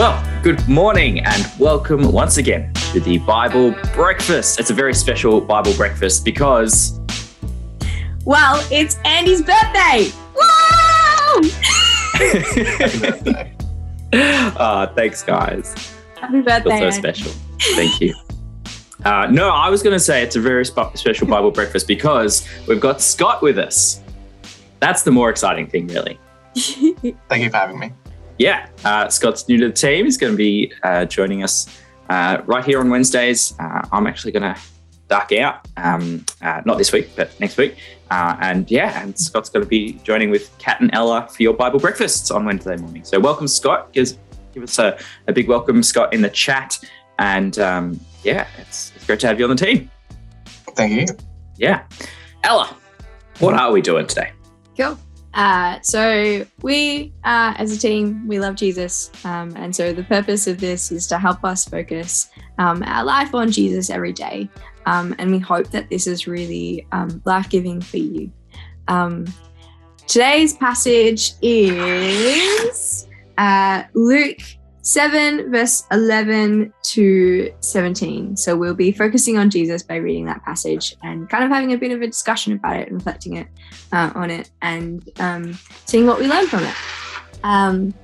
Well, good morning and welcome once again to the Bible Breakfast. It's a very special Bible breakfast because. Well, it's Andy's birthday! Woo! uh, thanks, guys. Happy birthday. Feels so special. Thank you. Uh, no, I was going to say it's a very sp- special Bible breakfast because we've got Scott with us. That's the more exciting thing, really. Thank you for having me yeah, uh, Scott's new to the team. He's going to be uh, joining us uh, right here on Wednesdays. Uh, I'm actually going to duck out, um, uh, not this week, but next week. Uh, and yeah, and Scott's going to be joining with Kat and Ella for your Bible breakfasts on Wednesday morning. So welcome, Scott. Give, give us a, a big welcome, Scott, in the chat. And um, yeah, it's, it's great to have you on the team. Thank you. Yeah. Ella, what are we doing today? Cool. Uh, so we, uh, as a team, we love Jesus, um, and so the purpose of this is to help us focus um, our life on Jesus every day, um, and we hope that this is really um, life-giving for you. Um, today's passage is uh, Luke 7, verse 11 to 17. So we'll be focusing on Jesus by reading that passage and kind of having a bit of a discussion about it reflecting it uh, on it and um, seeing what we learn from it. Um,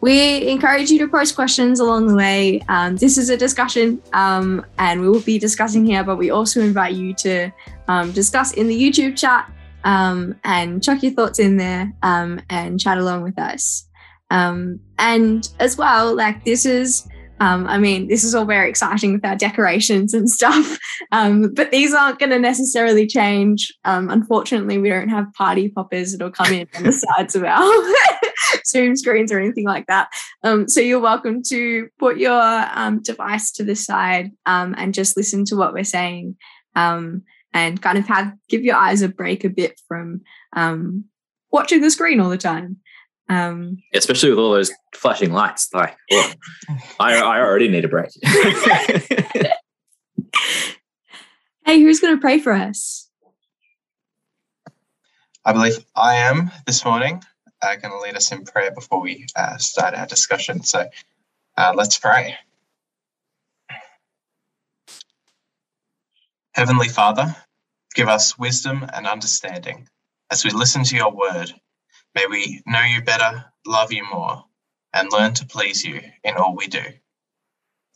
we encourage you to post questions along the way. Um, this is a discussion um, and we will be discussing here, but we also invite you to um, discuss in the YouTube chat um, and chuck your thoughts in there and chat along with us. Um, and as well, like this is, um, I mean, this is all very exciting with our decorations and stuff, um, but these aren't going to necessarily change. Um, unfortunately, we don't have party poppers that'll come in on the sides of our Zoom screens or anything like that. Um, so you're welcome to put your um, device to the side and just listen to what we're saying and kind of have give your eyes a break a bit from watching the screen all the time. Um, Especially with all those flashing lights, like I, I already need a break. hey, who's going to pray for us? I believe I am this morning. Uh, going to lead us in prayer before we uh, start our discussion. So uh, let's pray. Heavenly Father, give us wisdom and understanding as we listen to your word May we know you better, love you more, and learn to please you in all we do.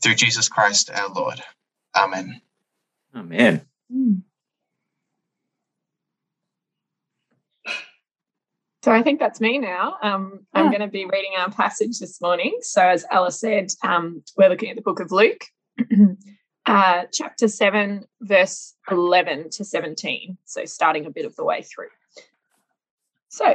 Through Jesus Christ our Lord. Amen. Amen. So I think that's me now. Um, I'm going to be reading our passage this morning. So as Ella said, um, we're looking at the book of Luke, uh, chapter 7, verse 11 to 17. So starting a bit of the way through. So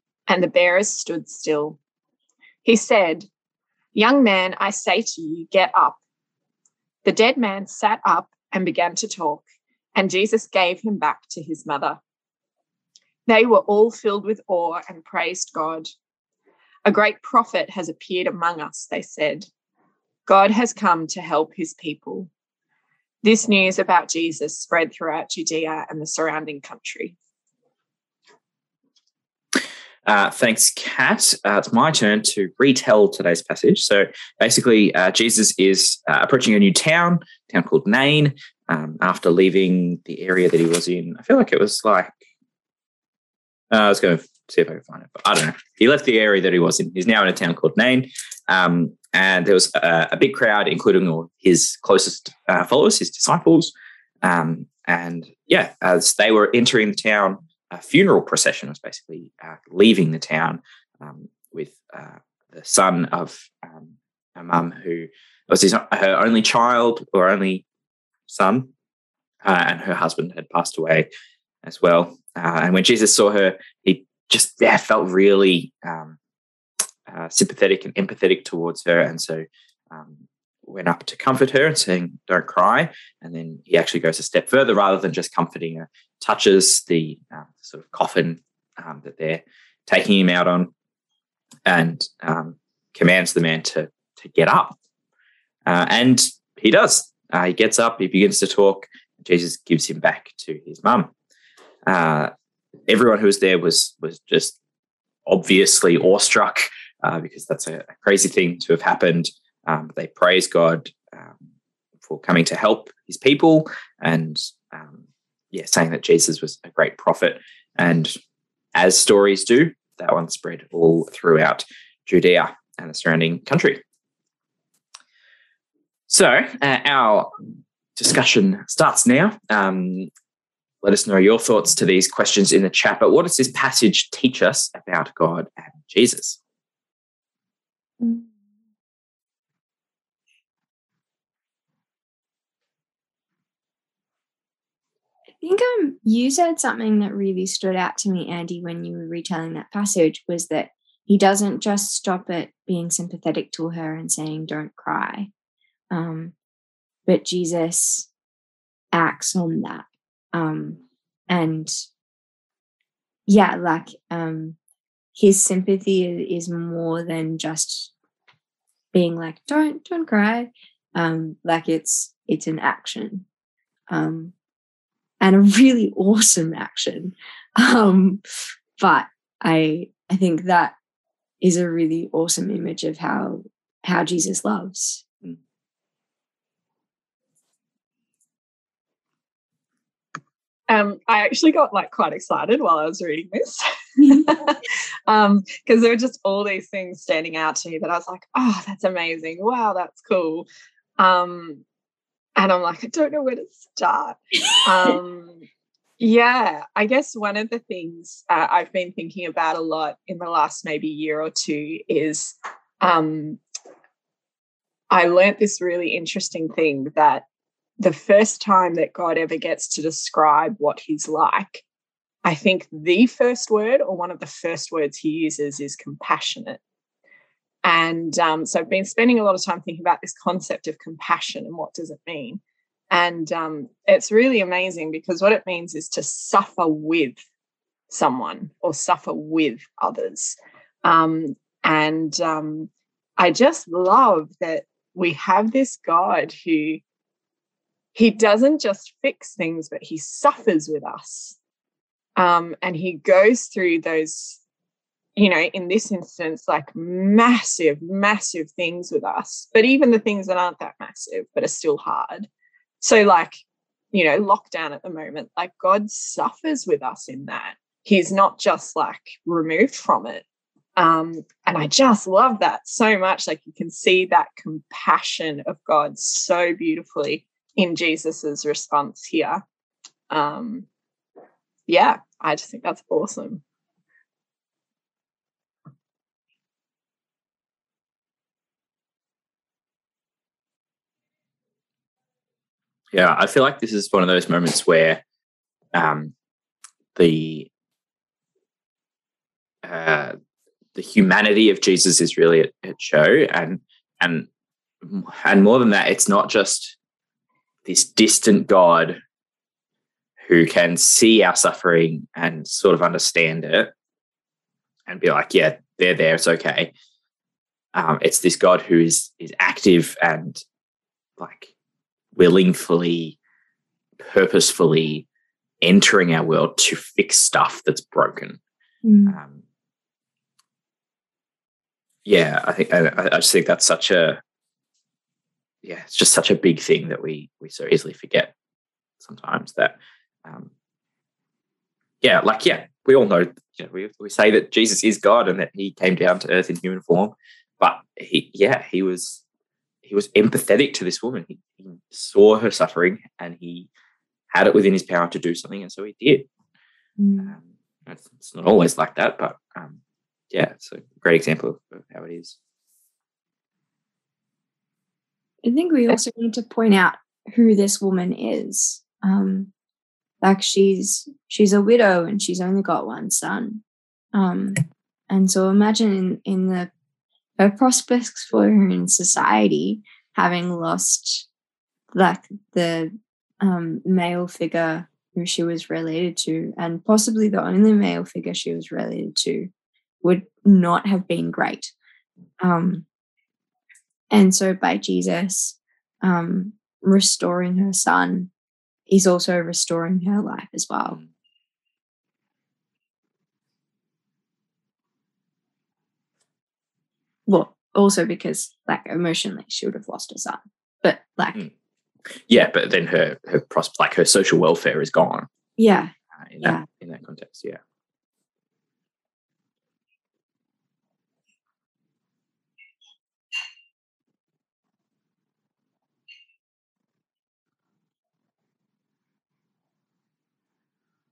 and the bearers stood still. He said, Young man, I say to you, get up. The dead man sat up and began to talk, and Jesus gave him back to his mother. They were all filled with awe and praised God. A great prophet has appeared among us, they said. God has come to help his people. This news about Jesus spread throughout Judea and the surrounding country. Uh, thanks, Kat. Uh, it's my turn to retell today's passage. So basically, uh, Jesus is uh, approaching a new town, town called Nain, um, after leaving the area that he was in. I feel like it was like, uh, I was going to see if I can find it, but I don't know. He left the area that he was in. He's now in a town called Nain. Um, and there was a, a, big crowd, including all his closest uh, followers, his disciples. Um, and yeah, as they were entering the town, a funeral procession was basically uh, leaving the town um, with uh, the son of um, a mum who was his, her only child or only son, uh, and her husband had passed away as well. Uh, and when Jesus saw her, he just yeah felt really um, uh, sympathetic and empathetic towards her, and so um, went up to comfort her and saying, "Don't cry." And then he actually goes a step further, rather than just comforting her, touches the uh, sort of coffin um, that they're taking him out on, and um, commands the man to to get up. Uh, and he does. Uh, he gets up. He begins to talk. Jesus gives him back to his mum. Uh, everyone who was there was was just obviously awestruck uh, because that's a, a, crazy thing to have happened. Um, they praise God um, for coming to help His people, and um, yeah, saying that Jesus was a great prophet. And as stories do, that one spread all throughout Judea and the surrounding country. So uh, our discussion starts now. Um, let us know your thoughts to these questions in the chat. But what does this passage teach us about God and Jesus? Mm. Think um, you said something that really stood out to me, Andy, when you were retelling that passage was that he doesn't just stop at being sympathetic to her and saying, don't cry. Um, but Jesus acts on that. Um, and yeah, like um, his sympathy is more than just being like, don't, don't cry. Um, like it's, it's an action. Um, and a really awesome action. Um, but I, I think that is a really awesome image of how, how Jesus loves. Um, I actually got like quite excited while I was reading this because um, there were just all these things standing out to me that I was like, oh, that's amazing. Wow, that's cool. Um, and I'm like, I don't know where to start. Um, yeah, I guess one of the things uh, I've been thinking about a lot in the last maybe year or two is um, I learned this really interesting thing that the first time that God ever gets to describe what he's like, I think the first word or one of the first words he uses is compassionate. And um, so I've been spending a lot of time thinking about this concept of compassion and what does it mean. And um, it's really amazing because what it means is to suffer with someone or suffer with others. Um, and um, I just love that we have this God who he doesn't just fix things, but he suffers with us. Um, and he goes through those, you know, in this instance, like massive, massive things with us, but even the things that aren't that massive, but are still hard. So, like, you know, lockdown at the moment, like God suffers with us in that. He's not just like removed from it. Um, and I just love that so much. Like, you can see that compassion of God so beautifully in Jesus's response here. Um, yeah, I just think that's awesome. Yeah, I feel like this is one of those moments where um, the uh, the humanity of Jesus is really at, at show, and and and more than that, it's not just this distant God who can see our suffering and sort of understand it and be like, yeah, they're there, it's okay. Um, it's this God who is is active and like willingly, purposefully entering our world to fix stuff that's broken. Mm. Um, yeah, I think I, I just think that's such a yeah, it's just such a big thing that we we so easily forget sometimes that um, yeah, like yeah, we all know, you know, we we say that Jesus is God and that he came down to earth in human form, but he yeah, he was he was empathetic to this woman. He, he saw her suffering and he had it within his power to do something, and so he did. Mm. Um, it's, it's, not always like that, but um, yeah, it's a great example of, of how it is. I think we also need to point out who this woman is. Um, like she's she's a widow and she's only got one son. Um, and so imagine in, in the her prospects for her in society, having lost like the um, male figure who she was related to, and possibly the only male figure she was related to, would not have been great. Um, and so, by Jesus um, restoring her son, he's also restoring her life as well. Well, also because, like, emotionally, she would have lost her son. But, like, mm. yeah, but then her her pros- like her social welfare is gone. Yeah, uh, in that yeah. in that context, yeah.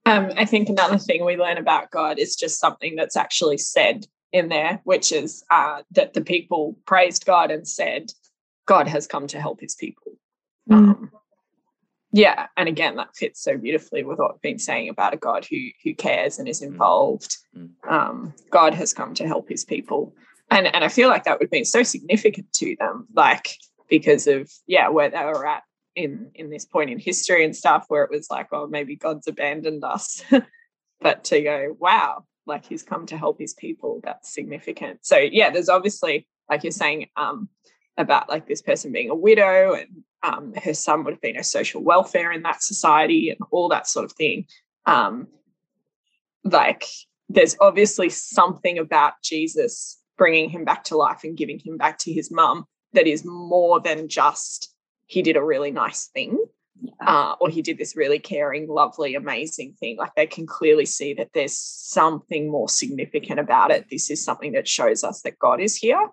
Um, I think another thing we learn about God is just something that's actually said in there, which is uh, that the people praised God and said, God has come to help his people. Mm. Um, yeah, and again, that fits so beautifully with what I've been saying about a God who who cares and is mm. involved. Mm. Um, God has come to help his people, and and I feel like that would have been so significant to them, like because of yeah where they were at in in this point in history and stuff where it was like oh maybe god's abandoned us but to go wow like he's come to help his people that's significant so yeah there's obviously like you're saying um about like this person being a widow and um, her son would have been a social welfare in that society and all that sort of thing um like there's obviously something about jesus bringing him back to life and giving him back to his mum that is more than just he did a really nice thing. Uh, or he did this really caring, lovely, amazing thing. Like they can clearly see that there's something more significant about it. This is something that shows us that God is here.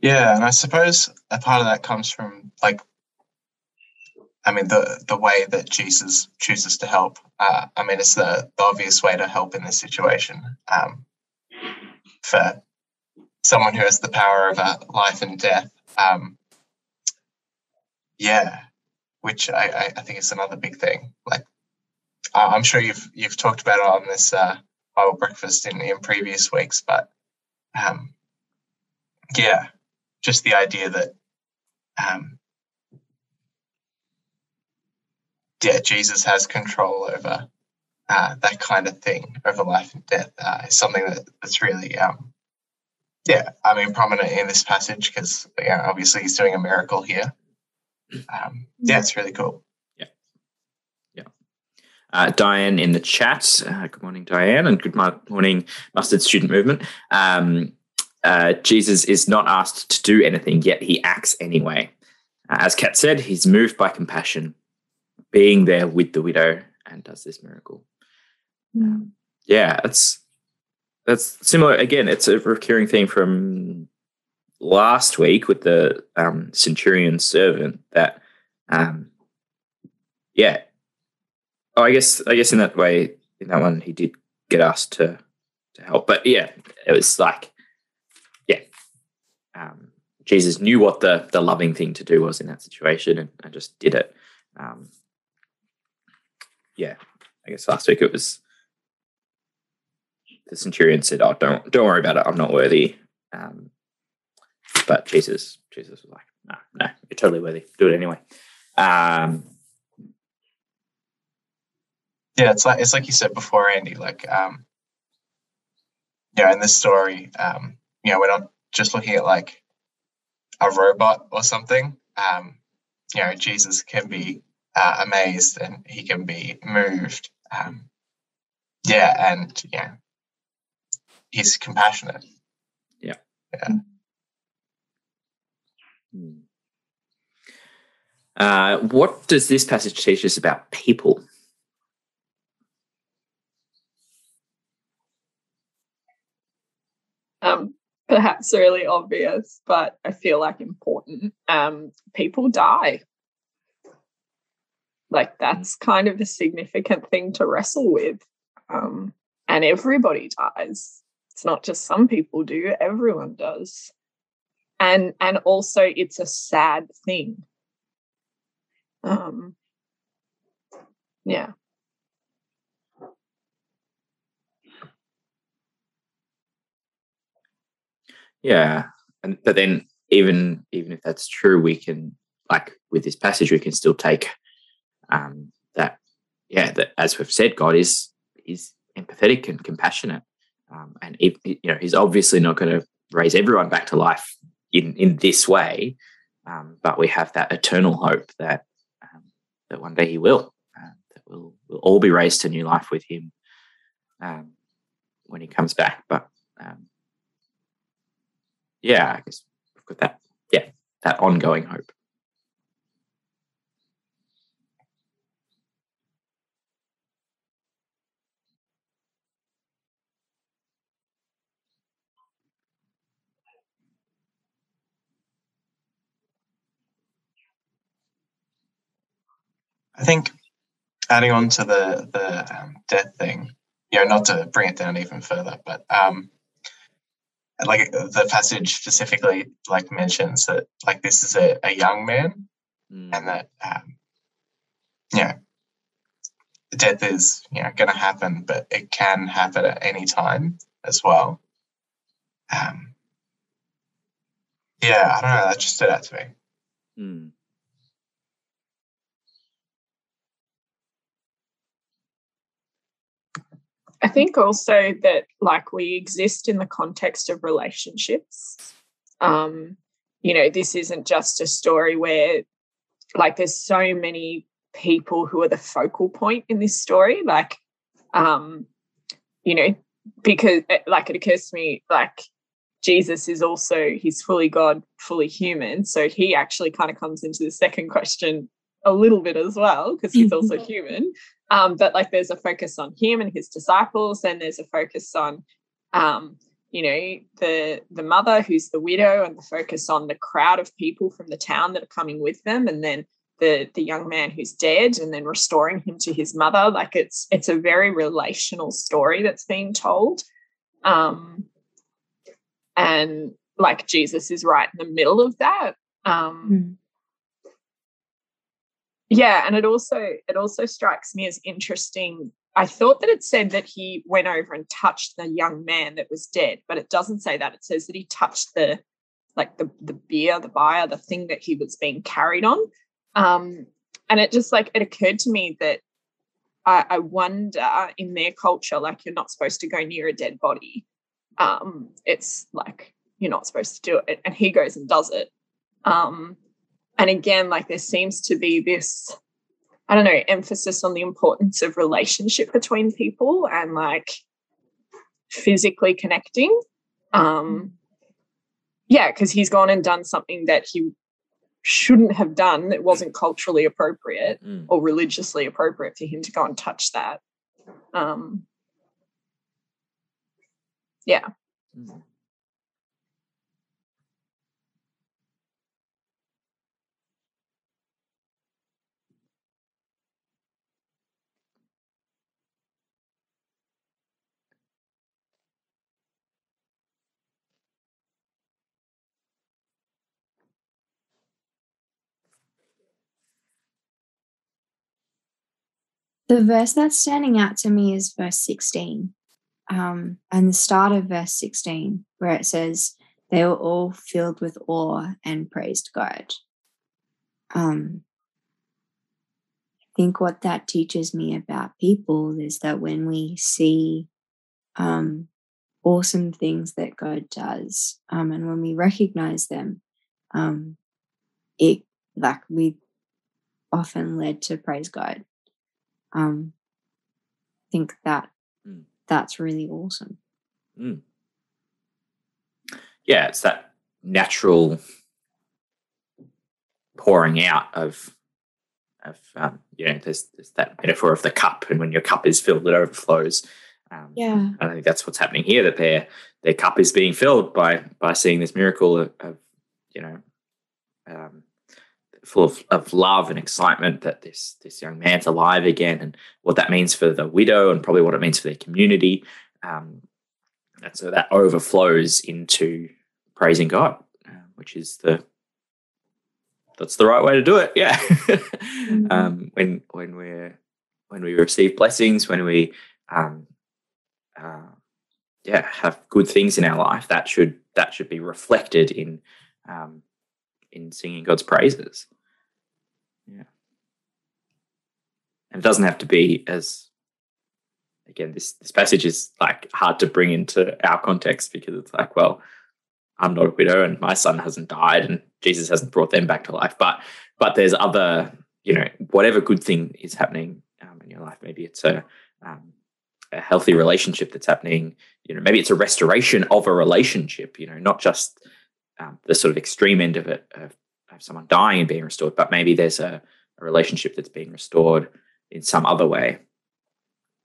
Yeah, and I suppose a part of that comes from like, I mean, the the way that Jesus chooses to help. Uh, I mean, it's the, the obvious way to help in this situation. Um, for someone who has the power over life and death. Um, yeah, which I, I, think is another big thing. Like, I'm sure you've you've talked about it on this uh, Bible breakfast in, in previous weeks, but um, yeah, just the idea that um, yeah, Jesus has control over uh, that kind of thing, over life and death, uh, is something that, that's really um, yeah, I mean, prominent in this passage because yeah, obviously he's doing a miracle here. Um, yeah, it's really cool. Yeah, yeah. Uh, Diane in the chat. Uh, good morning, Diane, and good morning, Mustard Student Movement. Um, uh, Jesus is not asked to do anything, yet he acts anyway. Uh, as Kat said, he's moved by compassion, being there with the widow, and does this miracle. Mm. Yeah, it's that's similar. Again, it's a recurring theme from last week with the um, centurion servant that, um, yeah. Oh, I guess I guess in that way, in that one, he did get us to to help. But yeah, it was like, yeah, um, Jesus knew what the the loving thing to do was in that situation, and, and just did it. Um, yeah, I guess last week it was the centurion said, "Oh, don't don't worry about it. I'm not worthy." Um, but Jesus, Jesus was like, "No, no, you're totally worthy. Do it anyway." Um, yeah, it's like it's like you said before, Andy. Like, um, in this story, um, you know, we're not just looking at like a robot or something. Um, you know, Jesus can be uh, amazed and he can be moved. Um, yeah, and yeah, he's compassionate. Yeah. Yeah. Hmm. Uh, what does this passage teach us about people? Um, perhaps really obvious, but I feel like important. Um, people die. Like that's kind of a significant thing to wrestle with. Um, and everybody dies it's not just some people do, everyone does. And and also it's a sad thing. Um yeah. Yeah. And but then even even if that's true, we can like with this passage, we can still take um that yeah, that as we've said, God is is empathetic and compassionate um, and if, you know He's obviously not going to raise everyone back to life in in this way, um, but we have that eternal hope that um, that one day He will, uh, that we'll we'll all be raised to new life with Him um, when He comes back. But um, yeah, I guess we've got that. Yeah, that ongoing hope. I think adding on to the the um, death thing, you know, not to bring it down even further, but um, like the passage specifically like mentions that like this is a, a young man, Mm. and that um, know, death is you know going to happen, but it can happen at any time as well. Um, yeah, I don't know. That just stood out to me. Mm. I think also that like we exist in the context of relationships. Um, you know, this isn't just a story where like there's so many people who are the focal point in this story. Like, um, you know, because eh, like it occurs to me, like Jesus is also he's fully God, fully human. So he actually kind of comes into the second question a little bit as well, because he's also human. Um, but like there's a focus on him and his disciples, and there's a focus on um, you know, the the mother who's the widow, and the focus on the crowd of people from the town that are coming with them, and then the the young man who's dead, and then restoring him to his mother. Like it's it's a very relational story that's being told. Um, and like Jesus is right in the middle of that. Um, Mm. Yeah, and it also it also strikes me as interesting. I thought that it said that he went over and touched the young man that was dead, but it doesn't say that. It says that he touched the like the the beer, the bier, the thing that he was being carried on. Um, and it just like it occurred to me that I, I wonder in their culture, like you're not supposed to go near a dead body. Um, it's like you're not supposed to do it, and he goes and does it. Um, and again, like there seems to be this, I don't know, emphasis on the importance of relationship between people and like physically connecting. Um, yeah, because he's gone and done something that he shouldn't have done that wasn't culturally appropriate Mm. or religiously appropriate for him to go and touch that. Um, yeah. Mm. The verse that's standing out to me is verse 16. Um, and the start of verse 16, where it says, They were all filled with awe and praised God. Um, I think what that teaches me about people is that when we see um, awesome things that God does, um, and when we recognize them, um, it like we often led to praise God um think that Mm. that's really awesome yeah, it's that natural pouring out of of um, you know, there's, there's that metaphor of the cup, and when your cup is filled, it overflows. Um, yeah I think that's what's happening here. That their their cup is being filled by by seeing this miracle of, of you know, um, full of, of love and excitement that this this young man's alive again, and what that means for the widow, and probably what it means for their community. Um, and so that overflows into praising God, uh, which is the that's the right way to do it. Yeah. um, when when we're when we receive blessings, when we um, uh, yeah have good things in our life, that should that should be reflected in um, in singing God's praises. Yeah, and it doesn't have to be as again this this passage is like hard to bring into our context because it's like well I'm not a widow and my son hasn't died and Jesus hasn't brought them back to life but but there's other you know whatever good thing is happening um, in your life maybe it's a um, a healthy relationship that's happening you know maybe it's a restoration of a relationship you know not just um, the sort of extreme end of it of, of, someone dying and being restored but maybe there's a, a relationship that's being restored in some other way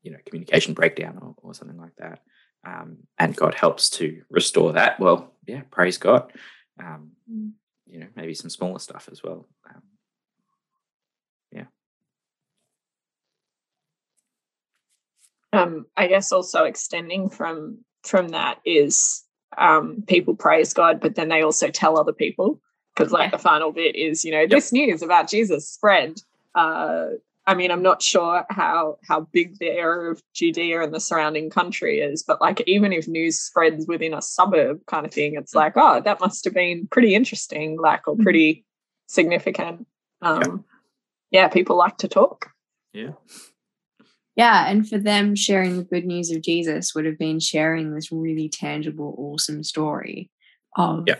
you know communication breakdown or, or something like that um, and god helps to restore that well yeah praise god um, mm. you know maybe some smaller stuff as well um, yeah um, i guess also extending from from that is um, people praise god but then they also tell other people because like yeah. the final bit is you know yep. this news about jesus spread uh, I mean, I'm not sure how how big the area of Judea and the surrounding country is, but like even if news spreads within a suburb kind of thing, it's like, oh, that must have been pretty interesting, like or mm-hmm. pretty significant. Um, yeah, people like to talk. Yeah. Yeah, and for them, sharing the good news of Jesus would have been sharing this really tangible, awesome story of, yeah.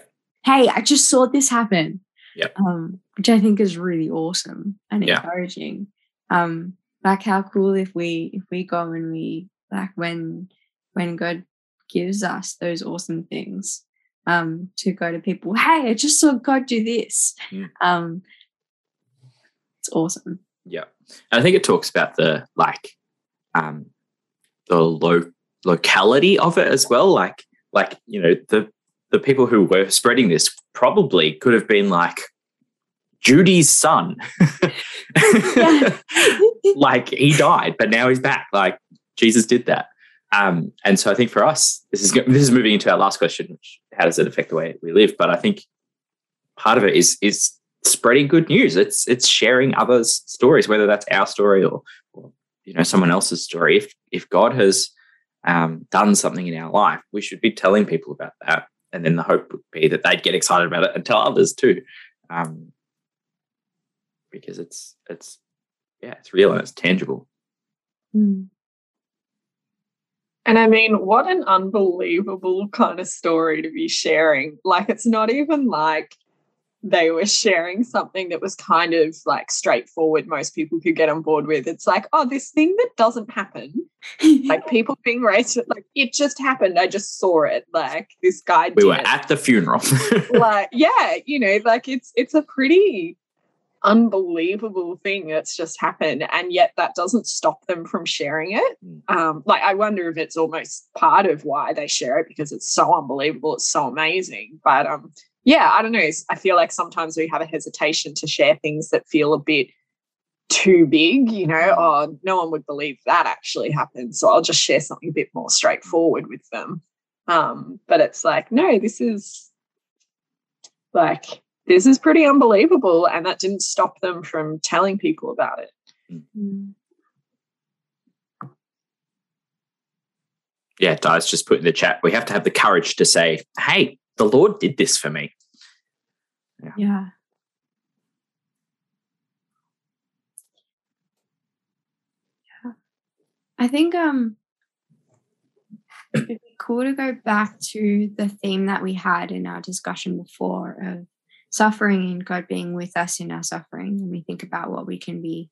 hey, I just saw this happen. Yeah. Um, which I think is really awesome and yeah. encouraging um like how cool if we if we go and we like when when god gives us those awesome things um to go to people hey i just saw god do this mm. um it's awesome yeah i think it talks about the like um the low locality of it as well like like you know the the people who were spreading this probably could have been like Judy's son. like he died, but now he's back. Like Jesus did that. Um, and so I think for us, this is this is moving into our last question, which how does it affect the way we live? But I think part of it is is spreading good news. It's it's sharing others' stories, whether that's our story or, or you know someone else's story. If if God has um, done something in our life, we should be telling people about that. And then the hope would be that they'd get excited about it and tell others too. Um, because it's it's yeah it's real and it's tangible mm. and i mean what an unbelievable kind of story to be sharing like it's not even like they were sharing something that was kind of like straightforward most people could get on board with. It's like oh this thing that doesn't happen like people being raised like it just happened. I just saw it. Like this guy we were at the funeral. Like yeah you know like it's it's a pretty unbelievable thing that's just happened and yet that doesn't stop them from sharing it. Mm. um, like i wonder if it's almost part of why they share it because it's so unbelievable. It's so amazing. But um yeah i don't know i feel like sometimes we have a hesitation to share things that feel a bit too big you know mm. oh no one would believe that actually happened so i'll just share something a bit more straightforward with them um but it's like no this is like this is pretty unbelievable. And that didn't stop them from telling people about it. Mm. Yeah, Di's just put in the chat. We have to have the courage to say, hey, the Lord did this for me. Yeah. yeah. yeah. I think um it'd be cool to go back to the theme that we had in our discussion before of suffering and God being with us in our suffering, and we think about what we can be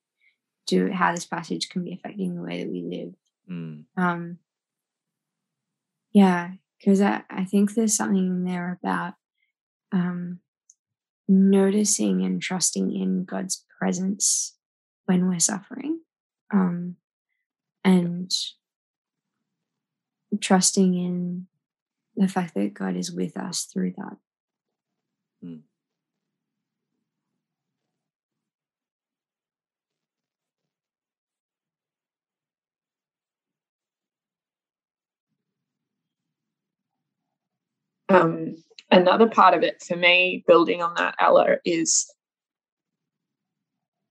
do, how this passage can be affecting the way that we live. Mm. Um, yeah, because I, I think there's something in there about um, noticing and trusting in God's presence when we're suffering, um, and trusting in the fact that God is with us through that. Mm. Um, another part of it for me, building on that, Ella, is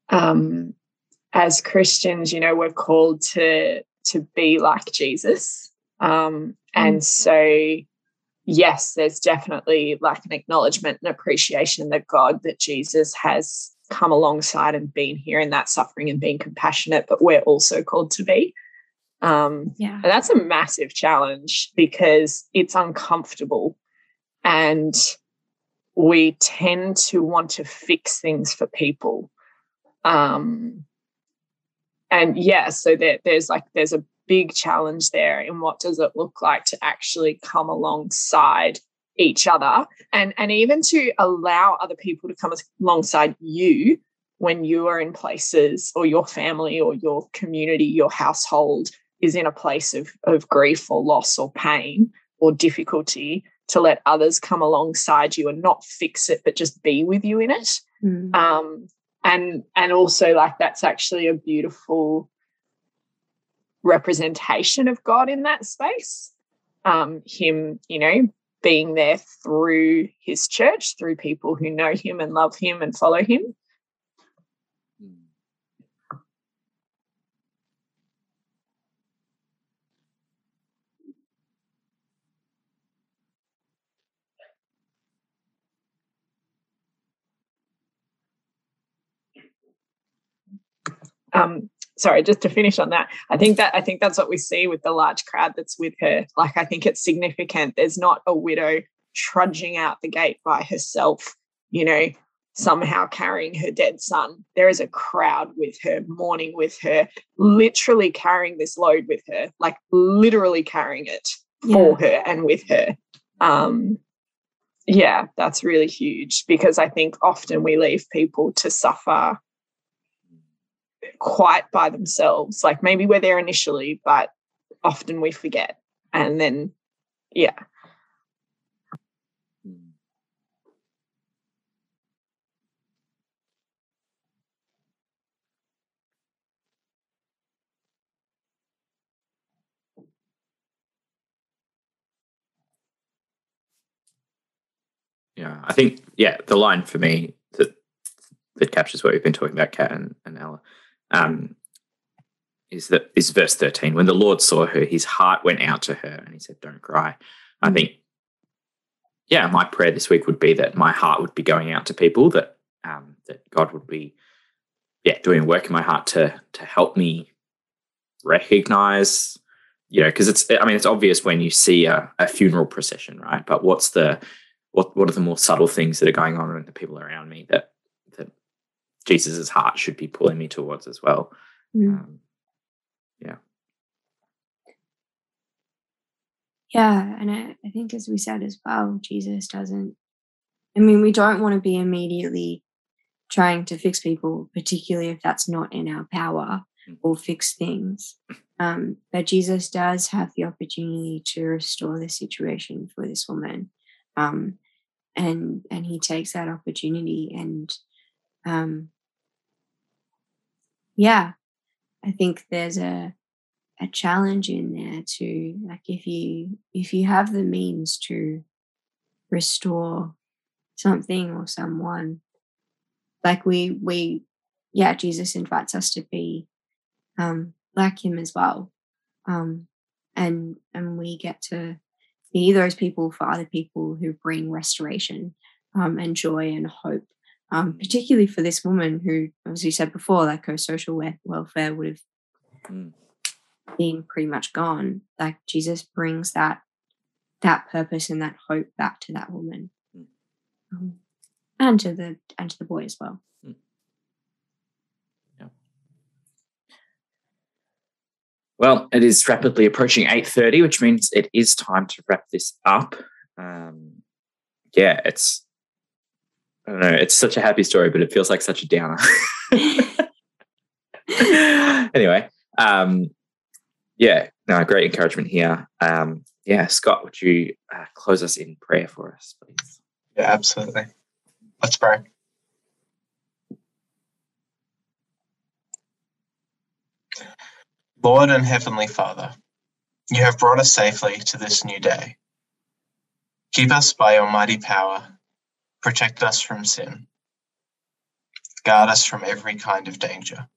um, as Christians, you know, we're called to to be like Jesus, um, and mm. so yes, there's definitely like an acknowledgement and appreciation that God, that Jesus has come alongside and been here in that suffering and being compassionate, but we're also called to be. Um, Yeah. and that's a massive challenge because it's uncomfortable and we tend to want to fix things for people. Um, and yeah, so there, there's like, there's a big challenge there in what does it look like to actually come alongside each other and, and even to allow other people to come alongside you when you are in places or your family or your community, your household is in a place of, of grief or loss or pain or difficulty to let others come alongside you and not fix it but just be with you in it. Mm. um and and also like that's actually a beautiful representation of god in that space. Um him you know being there through his church through people who know him and love him and follow him um sorry just to finish on that i think that i think that's what we see with the large crowd that's with her. Like i think it's significant. There's not a widow trudging out the gate by herself you know somehow carrying her dead son. There is a crowd with her mourning with her literally carrying this load with her like literally carrying it for her and with her. Um yeah that's really huge because i think often we leave people to suffer quite by themselves. Like maybe we're there initially, but often we forget. And then, yeah. Hmm. Yeah, I think yeah, the line for me that that captures what we've been talking about, Kat and, and Ella, um, is that is verse thirteen. When the Lord saw her, his heart went out to her, and he said, "Don't cry." I think, yeah, my prayer this week would be that my heart would be going out to people that um, that God would be, yeah, doing work in my heart to to help me recognize you know because it's i mean it's obvious when you see a, a funeral procession right but what's the what what are the more subtle things that are going on in the people around me that jesus's heart should be pulling me towards as well Mm. um, Yeah, Yeah, and I, I think as we said as well, Jesus doesn't. I mean, we don't want to be immediately trying to fix people, particularly if that's not in our power Mm. or fix things. Um, but Jesus does have the opportunity to restore the situation for this woman, um, and and he takes that opportunity. And um, yeah, I think there's a a challenge in there too like if you if you have the means to restore something or someone like we we yeah jesus invites us to be um like him as well. Um and and we get to be those people for other people who bring restoration um and joy and hope um particularly for this woman who as you said before like her social we- welfare would have Mm. being pretty much gone. Like jesus brings that that purpose and that hope back to that woman. Mm. um, and to the and to the boy as well. Well it is rapidly approaching 8.30 which means it is time to wrap this up. Um, yeah it's i don't know it's such a happy story but it feels like such a downer anyway um, yeah no great encouragement here um, yeah scott would you uh, close us in prayer for us please Yeah, absolutely. Let's pray. Lord and Heavenly Father, you have brought us safely to this new day. Keep us by your mighty power, protect us from sin, guard us from every kind of danger,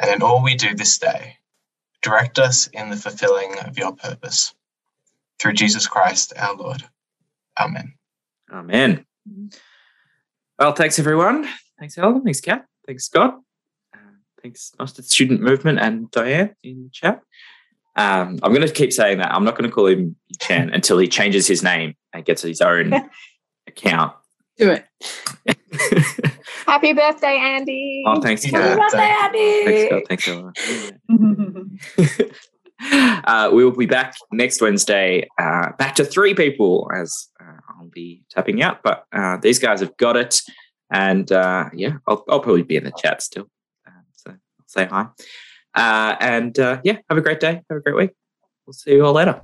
and in all we do this day, direct us in the fulfilling of your purpose. through Jesus Christ our Lord. Amen. Amen. Well, thanks everyone. Thanks, Ellen. Thanks, Kat. Thanks, Scott. Uh, thanks, Mustard Student Movement and Diane in the chat. Um, I'm going to keep saying that. I'm not going to call him Chan until he changes his name and gets his own account. Do it. Happy birthday, Andy. oh, thanks, Happy Kat. birthday, Thanks, Scott. Thanks, Ellen. uh, we will be back next Wednesday, uh, back to three people as uh, I'll be tapping out. But uh, these guys have got it. And uh, yeah, I'll, I'll probably be in the chat still. Uh, so I'll say hi. Uh, and uh, yeah, have a great day. Have a great week. We'll see you all later.